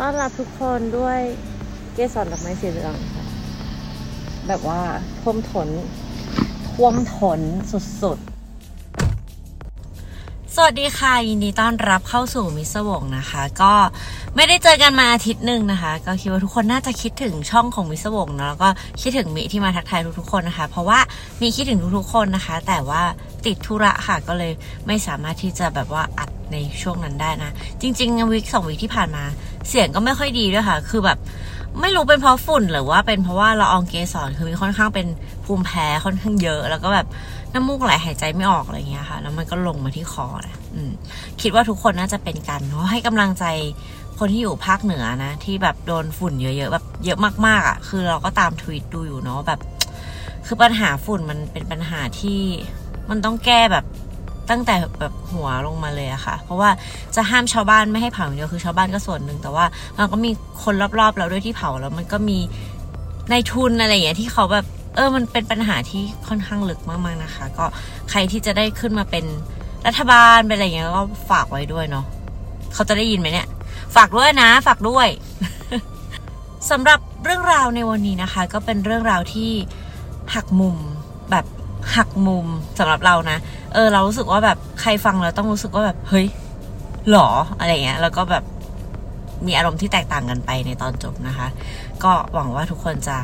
ต้อนรับทุกคนด้วยเกสรดอกไม้สีเหลืองค่ะแบบว่าท่วมทนท่วมทนสุดๆ สวัสดีค่ะ ยินดีต้อนรับเข้าสู่มิสวงนะคะ ก็ไม่ได้เจอกันมาอาทิตย์หนึ่งนะคะ ก็คิดว่าทุกคนน่าจะคิดถึงช่องของมิสวงเนาะแล้วก็คิดถึงมิที่มาทักทายทุกๆคนนะคะ เพราะว่ามีคิดถึงทุกๆคนนะคะ แต่ว่าติดธุระค่ะก็เลยไม่สามารถที่จะแบบว่าอัด ในช่วงนั้นได้นะ จริงๆวิกสองวิกที่ผ่านมา เสียงก็ไม่ค่อยดีด้วยค่ะ คือแบบไม่รู้เป็นเพราะฝุ่นหรือว่าเป็นเพราะว่าละอองเกสรคือมีค่อนข้างเป็นภูมิแพ้ค่อนข้างเยอะ แล้วก็แบบน้ำมูกไหลหายใจไม่ออกอะไรเงี้ยค่ะ แล้วมันก็ลงมาที่คอนะอืมคิดว่าทุกคนน่าจะเป็นกันเนาะให้กำลังใจคนที่อยู่ภาคเหนือนะ ที่แบบโดนฝุ่นเยอะๆแบบเยอะมากๆอะ่ะ คือเราก็ตามทวิตดูอยู่เนาะแบบ คือปัญหาฝุ่นมันเป็นปัญหาที่มันต้องแก้แบบ ตั้งแต่แบบหัวลงมาเลยอะค่ะ เพราะว่าจะห้ามชาวบ้านไม่ให้เผาอย่างเดียวคือชาวบ้านก็ส่วนหนึ่งแต่ว่ามันก็มีคนรอบๆเราด้วยที่เผาแล้วมันก็มีในทุนอะไรอย่างเงี้ยที่เขาแบบเออมันเป็นปัญหาที่ค่อนข้างลึกมากๆนะคะ ก็ใครที่จะได้ขึ้นมาเป็นรัฐบาลเป็นอะไรอย่างเงี้ยก็ฝากไว้ด้วยเนาะเขาจะได้ยินไหมเนี่ย ฝากด้วยนะ ฝากด้วยสำหรับเรื่องราวในวันนี้นะคะ ก็เป็นเรื่องราวที่หักมุมแบบหักมุมสำหรับเรานะ เออเรารู้สึกว่าแบบใครฟังแล้วต้องรู้สึกว่าแบบเฮ้ยหรออะไรเงี้ย แล้วก็แบบมีอารมณ์ที่แตกต่างกันไปในตอนจบนะคะ ก็หวังว่าทุกคนจะ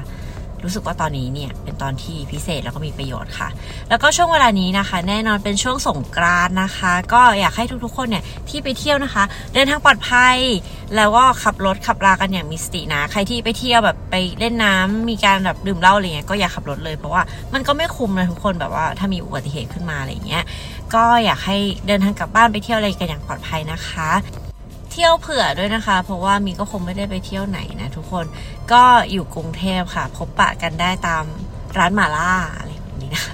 รู้สึกว่าตอนนี้เนี่ยเป็นตอนที่พิเศษแล้วก็มีประโยชน์ค่ะ แล้วก็ช่วงเวลานี้นะคะ แน่นอนเป็นช่วงสงกรานนะคะ ก็อยากให้ทุกๆคนเนี่ยที่ไปเที่ยวนะคะ เดินทางปลอดภัย แล้วก็ขับรถขับรากันอย่างมีสตินะ ใครที่ไปเที่ยวแบบไปเล่นน้ำมีการแบบดื่มเหล้าอะไรเงี้ยก็อย่าขับรถเลยเพราะว่ามันก็ไม่คุ้มนะทุกคนแบบว่าถ้ามีอุบัติเหตุขึ้นมาอะไรเงี้ยก็อยากให้เดินทางกลับบ้านไปเที่ยวอะไรกันอย่างปลอดภัยนะคะ เที่ยวเผื่อด้วยนะคะ เพราะว่ามีก็คงไม่ได้ไปเที่ยวไหนนะทุกคนก็อยู่กรุงเทพค่ะ พบปะกันได้ตามร้านหมาล่าอะไรแบบนี้นะ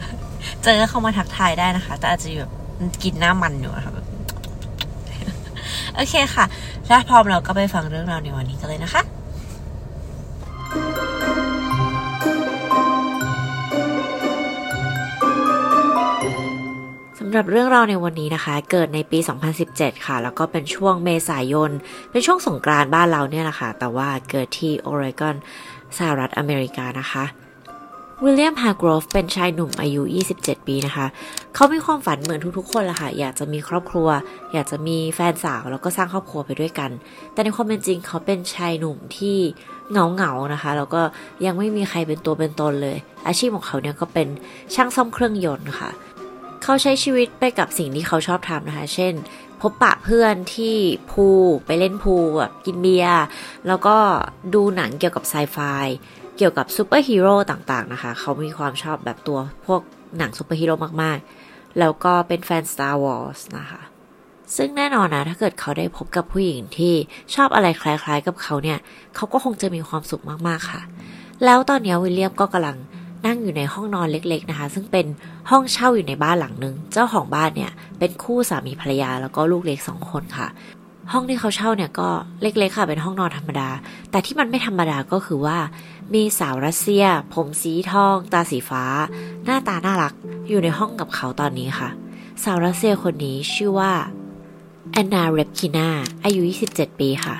เจอเข้ามาทักทายได้นะคะ แต่อาจจะแบบกินหน้ามันอยู่นะคะแบบโอเคค่ะ ถ้าพร้อมเราก็ไปฟังเรื่องราวในวันนี้กันเลยนะคะสำหรับเรื่องราวในวันนี้นะคะ เกิดในปี 2017 ค่ะ แล้วก็เป็นช่วงเมษายน เป็นช่วงสงกรานต์บ้านเราเนี่ยแหละค่ะ แต่ว่าเกิดที่โอเรกอนสหรัฐอเมริกานะคะวิลเลียมฮาร์กรฟเป็นชายหนุ่มอายุ 27 ปีนะคะ เขามีความฝันเหมือนทุกๆ คนแหละค่ะ อยากจะมีครอบครัว อยากจะมีแฟนสาว แล้วก็สร้างครอบครัวไปด้วยกัน แต่ในความเป็นจริงเขาเป็นชายหนุ่มที่เหงาเหงาๆนะคะ แล้วก็ยังไม่มีใครเป็นตัวเป็นตนเลย อาชีพของเขาเนี่ยก็เป็นช่างซ่อมเครื่องยนต์ค่ะ เขาใช้ชีวิตไปกับสิ่งที่เขาชอบทำนะคะ เช่น พบปะเพื่อนที่พูไปเล่นพูแบบกินเบียร์แล้วก็ดูหนังเกี่ยวกับไซไฟเกี่ยวกับซูเปอร์ฮีโร่ต่างๆนะคะ เขามีความชอบแบบตัวพวกหนังซูเปอร์ฮีโร่มากๆ แล้วก็เป็นแฟน Star Wars นะคะ ซึ่งแน่นอนนะ ถ้าเกิดเขาได้พบกับผู้หญิงที่ชอบอะไรคล้ายๆกับเขาเนี่ย เขาก็คงจะมีความสุขมากๆค่ะ แล้วตอนนี้วิลเลียมก็กำลัง นั่งอยู่ในห้องนอนเล็ก ๆนะคะ ซึ่งเป็นห้องเช่าอยู่ในบ้านหลังนึง เจ้าของบ้านเนี่ย เป็นคู่สามีภรรยาแล้วก็ลูกเล็กสองคนค่ะ ห้องที่เขาเช่าเนี่ยก็เล็กๆค่ะ เป็นห้องนอนธรรมดา แต่ที่มันไม่ธรรมดาก็คือว่า มีสาวรัสเซีย ผมสีทอง ตาสีฟ้า หน้าตาน่ารัก อยู่ในห้องกับเขาตอนนี้ค่ะ สาวรัสเซียคนนี้ชื่อว่าแอนนาเรปคินาอายุ 27 ปีค่ะ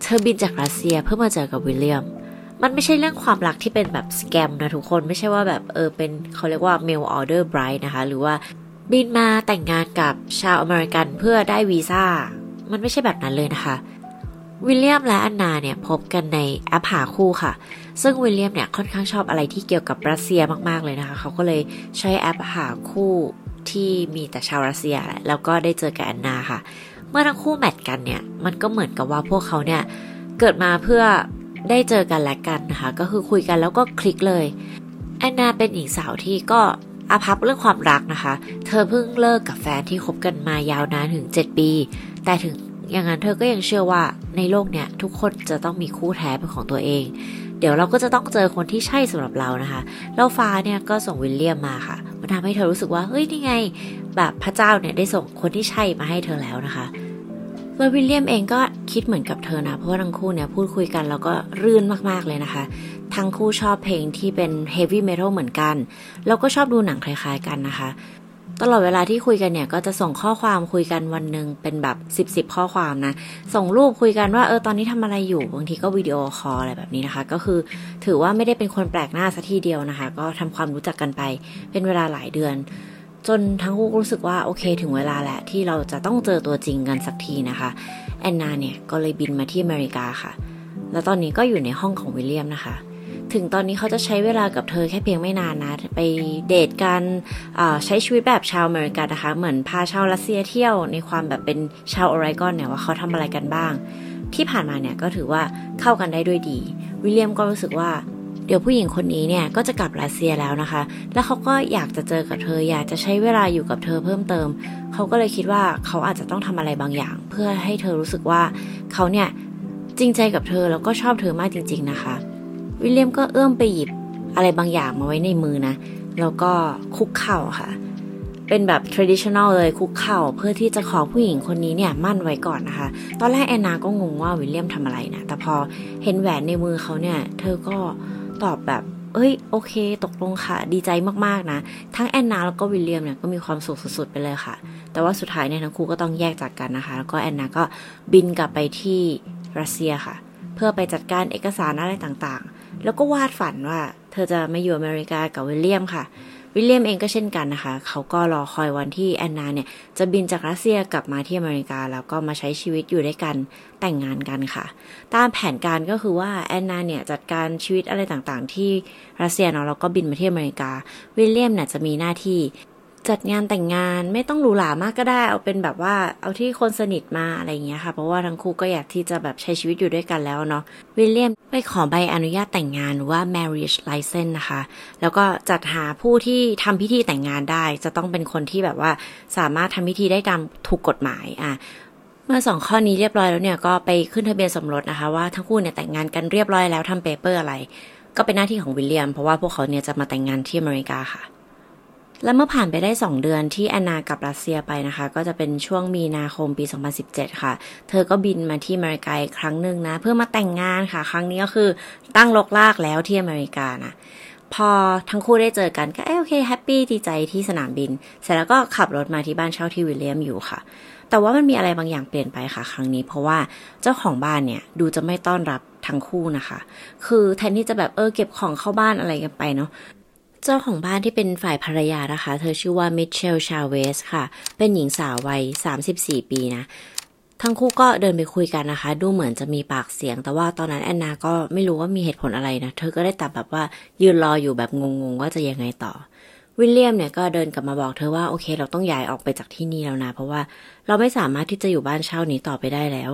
เธอบินจากรัสเซียเพื่อมาเจอกับวิลเลียม มันไม่ใช่เรื่องความรักที่เป็นแบบ scam นะทุกคนไม่ใช่ว่าแบบเออเป็นเขาเรียกว่า mail order bride นะคะ หรือว่าบินมาแต่งงานกับชาวอเมริกันเพื่อได้วีซ่า มันไม่ใช่แบบนั้นเลยนะคะ วิลเลียมและอันนาเนี่ยพบกันในแอปหาคู่ค่ะ ซึ่งวิลเลียมเนี่ยค่อนข้างชอบอะไรที่เกี่ยวกับรัสเซียมากๆเลยนะคะ เขาก็เลยใช้แอปหาคู่ที่มีแต่ชาวรัสเซีย แล้วก็ได้เจอกับอันนาค่ะ เมื่อทั้งคู่แมทกันเนี่ย มันก็เหมือนกับว่าพวกเขาเนี่ยเกิดมาเพื่อ ได้เจอกันและกันนะคะก็คือคุยกันแล้วก็คลิกเลยแอนนาเป็นหญิงสาวที่ก็อาภัพเรื่องความรักนะคะ เธอเพิ่งเลิกกับแฟนที่คบกันมายาวนานถึง 7 ปี แต่ถึงอย่างนั้นเธอก็ยังเชื่อว่าในโลกเนี่ยทุกคนจะต้องมีคู่แท้เป็นของตัวเอง เดี๋ยวเราก็จะต้องเจอคนที่ใช่สำหรับเรานะคะ แล้วฟ้าเนี่ยก็ส่งวิลเลียมมาค่ะ มันทำให้เธอรู้สึกว่าเฮ้ยนี่ไง แบบพระเจ้าเนี่ยได้ส่งคนที่ใช่มาให้เธอแล้วนะคะแล้ววิลเลียมเองก็คิดเหมือนกับเธอนะ เพราะว่าทั้งคู่เนี่ยพูดคุยกันแล้วก็ลื่นมากๆเลยนะคะ ทั้งคู่ชอบเพลงที่เป็นเฮฟวี่เมทัลเหมือนกัน แล้วก็ชอบดูหนังคล้ายๆกันนะคะ ตลอดเวลาที่คุยกันเนี่ย ก็จะส่งข้อความคุยกันวันหนึ่งเป็นแบบสิบสิบข้อความนะ ส่งรูปคุยกันว่าเออตอนนี้ทำอะไรอยู่ บางทีก็วิดีโอคอลอะไรแบบนี้นะคะ ก็คือถือว่าไม่ได้เป็นคนแปลกหน้าซะทีเดียวนะคะ ก็ทำความรู้จักกันไปเป็นเวลาหลายเดือน จนทั้งคู่รู้สึกว่าโอเคถึงเวลาแหละที่เราจะต้องเจอตัวจริงกันสักทีนะคะ แอนนาเนี่ยก็เลยบินมาที่อเมริกาค่ะ แล้วตอนนี้ก็อยู่ในห้องของวิลเลียมนะคะ ถึงตอนนี้เขาจะใช้เวลากับเธอแค่เพียงไม่นานนะ ไปเดทกันใช้ชีวิตแบบชาวอเมริกันนะคะ เหมือนพาชาวรัสเซียเที่ยวในความแบบเป็นชาวออริกอนเนี่ยว่าเขาทำอะไรกันบ้าง ที่ผ่านมาเนี่ยก็ถือว่าเข้ากันได้ด้วยดี วิลเลียมก็รู้สึกว่า เดี๋ยวผู้หญิงคนนี้เนี่ยก็จะกลับรัสเซียแล้วนะคะ แล้วเขาก็อยากจะเจอกับเธอ อยากจะใช้เวลาอยู่กับเธอเพิ่มเติม เขาก็เลยคิดว่าเขาอาจจะต้องทำอะไรบางอย่าง เพื่อให้เธอรู้สึกว่าเขาเนี่ยจริงใจกับเธอแล้วก็ชอบเธอมากจริง ๆนะคะ วิลเลียมก็เอื้อมไปหยิบอะไรบางอย่างมาไว้ในมือนะ แล้วก็คุกเข่าค่ะ เป็นแบบ traditional เลยคุกเข่าเพื่อที่จะขอผู้หญิงคนนี้เนี่ยมั่นไว้ก่อนนะคะ ตอนแรกแอนนาก็งงว่าวิลเลียมทำอะไรนะ แต่พอเห็นแหวนในมือเขาเนี่ย เธอก็ ตอบแบบเอ้ยโอเค ตกลงค่ะ ดีใจมากๆนะ ทั้งแอนนาแล้วก็วิลเลียมเนี่ยก็มีความสุขสุดๆไปเลยค่ะ แต่ว่าสุดท้ายเนี่ยทั้งคู่ก็ต้องแยกจากกันนะคะ แล้วก็แอนนาก็บินกลับไปที่รัสเซียค่ะ เพื่อไปจัดการเอกสารอะไรต่างๆ แล้วก็วาดฝันว่า เธอจะมาอยู่อเมริกากับวิลเลียมค่ะ วิลเลียมเองก็เช่นกันนะคะ เขาก็รอคอยวันที่แอนนาเนี่ย จะบินจากรัสเซียกลับมาที่อเมริกา แล้วก็มาใช้ชีวิตอยู่ด้วยกันแต่งงานกันค่ะ ตามแผนการก็คือว่าแอนนาเนี่ยจัดการชีวิตอะไรต่างๆ ที่รัสเซียเนาะแล้วก็บินมาที่อเมริกา วิลเลียมเนี่ยจะมีหน้าที่ จัดงานแต่งงานไม่ต้องหรูหรามากก็ได้ เอาเป็นแบบว่าเอาที่คนสนิทมาอะไรอย่างเงี้ยค่ะ เพราะว่าทั้งคู่ก็อยากที่จะแบบใช้ชีวิตอยู่ด้วยกันแล้วเนาะวิลเลียมไปขอใบอนุญาตแต่งงานหรือว่า marriage license นะคะ แล้วก็จัดหาผู้ที่ทำพิธีแต่งงานได้ จะต้องเป็นคนที่แบบว่าสามารถทำพิธีได้ตามถูกกฎหมายอะเมื่อสองข้อนี้เรียบร้อยแล้วเนี่ยก็ไปขึ้นทะเบียนสมรสนะคะว่าทั้งคู่เนี่ยแต่งงานกันเรียบร้อยแล้วทำ paper อะไร ก็เป็นหน้าที่ของวิลเลียม เพราะว่าพวกเขาเนี่ยจะมาแต่งงานที่อเมริกาค่ะ และเมื่อผ่านไปได้ 2 เดือนที่แอนนากลับรัสเซียไปนะคะ ก็จะเป็นช่วงมีนาคมปี 2017 ค่ะ เธอก็บินมาที่อเมริกาอีกครั้งหนึ่งนะ เพื่อมาแต่งงานค่ะ ครั้งนี้ก็คือตั้งลกลากแล้วที่อเมริกานะพอทั้งคู่ได้เจอกันก็โอเคแฮปปี้ดีใจที่สนามบิน เสร็จแล้วก็ขับรถมาที่บ้านเช่าที่วิลเลียมอยู่ค่ะ แต่ว่ามันมีอะไรบางอย่างเปลี่ยนไปค่ะ ครั้งนี้ เพราะว่าเจ้าของบ้านเนี่ยดูจะไม่ต้อนรับทั้งคู่นะคะ คือแทนที่จะแบบเออเก็บของเข้าบ้านอะไรกันไปเนาะ เจ้าของบ้านที่เป็นฝ่ายภรรยานะคะ เธอชื่อว่ามิเชลชาเวสค่ะ เป็นหญิงสาววัย 34 ปีนะ ทั้งคู่ก็เดินไปคุยกันนะคะ ดูเหมือนจะมีปากเสียง แต่ว่าตอนนั้นแอนนาก็ไม่รู้ว่ามีเหตุผลอะไรนะ เธอก็ได้แตัดแบบว่ายืนรออยู่แบบงงๆว่าจะยังไงต่อวิลเลียมเนี่ยก็เดินกลับมาบอกเธอว่าโอเค เราต้องย้ายออกไปจากที่นี่แล้วนะ เพราะว่าเราไม่สามารถที่จะอยู่บ้านเช่านี้ต่อไปได้แล้ว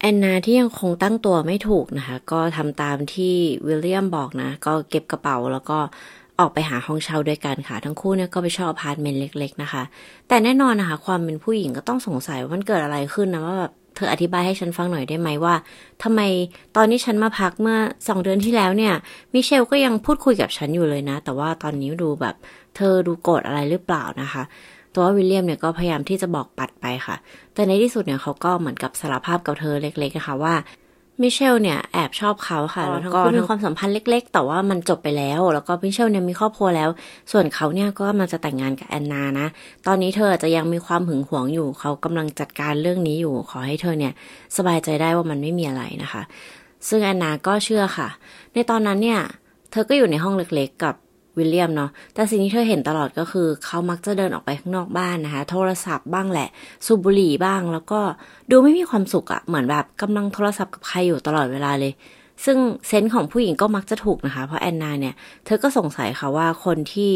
แอนนาที่ยังคงตั้งตัวไม่ถูกนะคะ ก็ทำตามที่วิลเลียมบอกนะ ก็เก็บกระเป๋าแล้วก็ ออกไปหาห้องเช่าด้วยกันค่ะ ทั้งคู่เนี่ยก็ไปเช่าอพาร์ตเมนต์เล็ก ๆ นะคะ แต่แน่นอนนะคะ ความเป็นผู้หญิงก็ต้องสงสัยว่ามันเกิดอะไรขึ้นนะว่าแบบเธออธิบายให้ฉันฟังหน่อยได้ไหมว่าทำไมตอนนี้ฉันมาพักเมื่อสองเดือนที่แล้วเนี่ย มิเชลก็ยังพูดคุยกับฉันอยู่เลยนะ แต่ว่าตอนนี้ดูแบบ เธอดูโกรธอะไรหรือเปล่านะคะตัววิลเลียมเนี่ยก็พยายามที่จะบอกปัดไปค่ะ แต่ในที่สุดเนี่ยเขาก็เหมือนกับสารภาพกับเธอเล็กๆนะคะว่า มิเชลเนี่ยแอบชอบเขาค่ะ แล้วทั้งคู่มีความสัมพันธ์เล็ก ๆ แต่ว่ามันจบไปแล้ว แล้วก็มิเชลเนี่ยมีครอบครัวแล้ว ส่วนเขาเนี่ยก็มาจะแต่งงานกับแอนนานะ ตอนนี้เธอจะยังมีความหึงหวงอยู่ เขากำลังจัดการเรื่องนี้อยู่ ขอให้เธอเนี่ยสบายใจได้ว่ามันไม่มีอะไรนะคะ ซึ่งแอนนาก็เชื่อค่ะ ในตอนนั้นเนี่ย เธอก็อยู่ในห้องเล็กๆกับ วิลเลียมเนาะ แต่สิ่งที่เธอเห็นตลอดก็คือ เขามักจะเดินออกไปข้างนอกบ้านนะคะ โทรศัพท์บ้างแหละ สูบบุหรี่บ้าง แล้วก็ดูไม่มีความสุขอะเหมือนแบบกำลังโทรศัพท์กับใครอยู่ตลอดเวลาเลย ซึ่ง sense ของผู้หญิงก็มักจะถูกนะคะ เพราะแอนนาเนี่ย เธอก็สงสัยค่ะว่าคนที่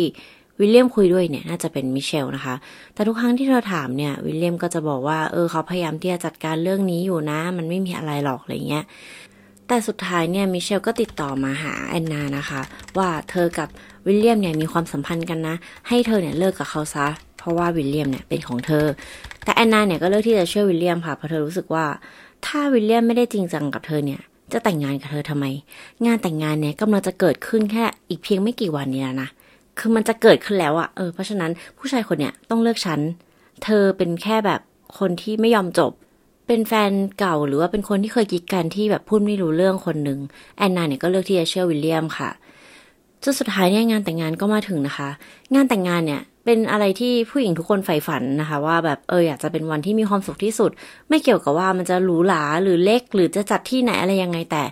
วิลเลียมคุยด้วยเนี่ยน่าจะเป็นมิเชลนะคะ แต่ทุกครั้งที่เธอถามเนี่ยวิลเลียมก็จะบอกว่าเออเขาพยายามที่จะจัดการเรื่องนี้อยู่นะ มันไม่มีอะไรหรอกอะไรเงี้ยแต่สุดท้ายเนี่ยมิเชลก็ติดต่อมาหาแอนนานะคะ ว่าเธอกับ วิลเลียมเนี่ยมีความสัมพันธ์กันนะ ให้เธอเนี่ยเลิกกับเขาซะ เพราะว่าวิลเลียมเนี่ยเป็นของเธอ แต่แอนนาเนี่ยก็เลือกที่จะเชื่อวิลเลียมค่ะ เพราะเธอรู้สึกว่า ถ้าวิลเลียมไม่ได้จริงจังกับเธอเนี่ย จะแต่งงานกับเธอทำไม งานแต่งงานเนี่ยกำลังจะเกิดขึ้นแค่อีกเพียงไม่กี่วันนี้แล้วนะ คือมันจะเกิดขึ้นแล้วอะเออ เพราะฉะนั้นผู้ชายคนเนี่ยต้องเลิกฉัน เธอเป็นแค่แบบคนที่ไม่ยอมจบเป็นแฟนเก่าหรือว่าเป็นคนที่เคยกิ๊กกันที่แบบพูดไม่รู้เรื่องคนหนึ่งแอนนาเนี่ยก็เลือกที่จะเชื่อวิลเลียมค่ะ จนสุดท้ายเนี่ยงานแต่งงานก็มาถึงนะคะ งานแต่งงานเนี่ยเป็นอะไรที่ผู้หญิงทุกคนใฝ่ฝันนะคะ ว่าแบบเอออยากจะเป็นวันที่มีความสุขที่สุด ไม่เกี่ยวกับว่ามันจะหรูหราหรือเล็ก หรือจะจัดที่ไหนอะไรยังไงแต่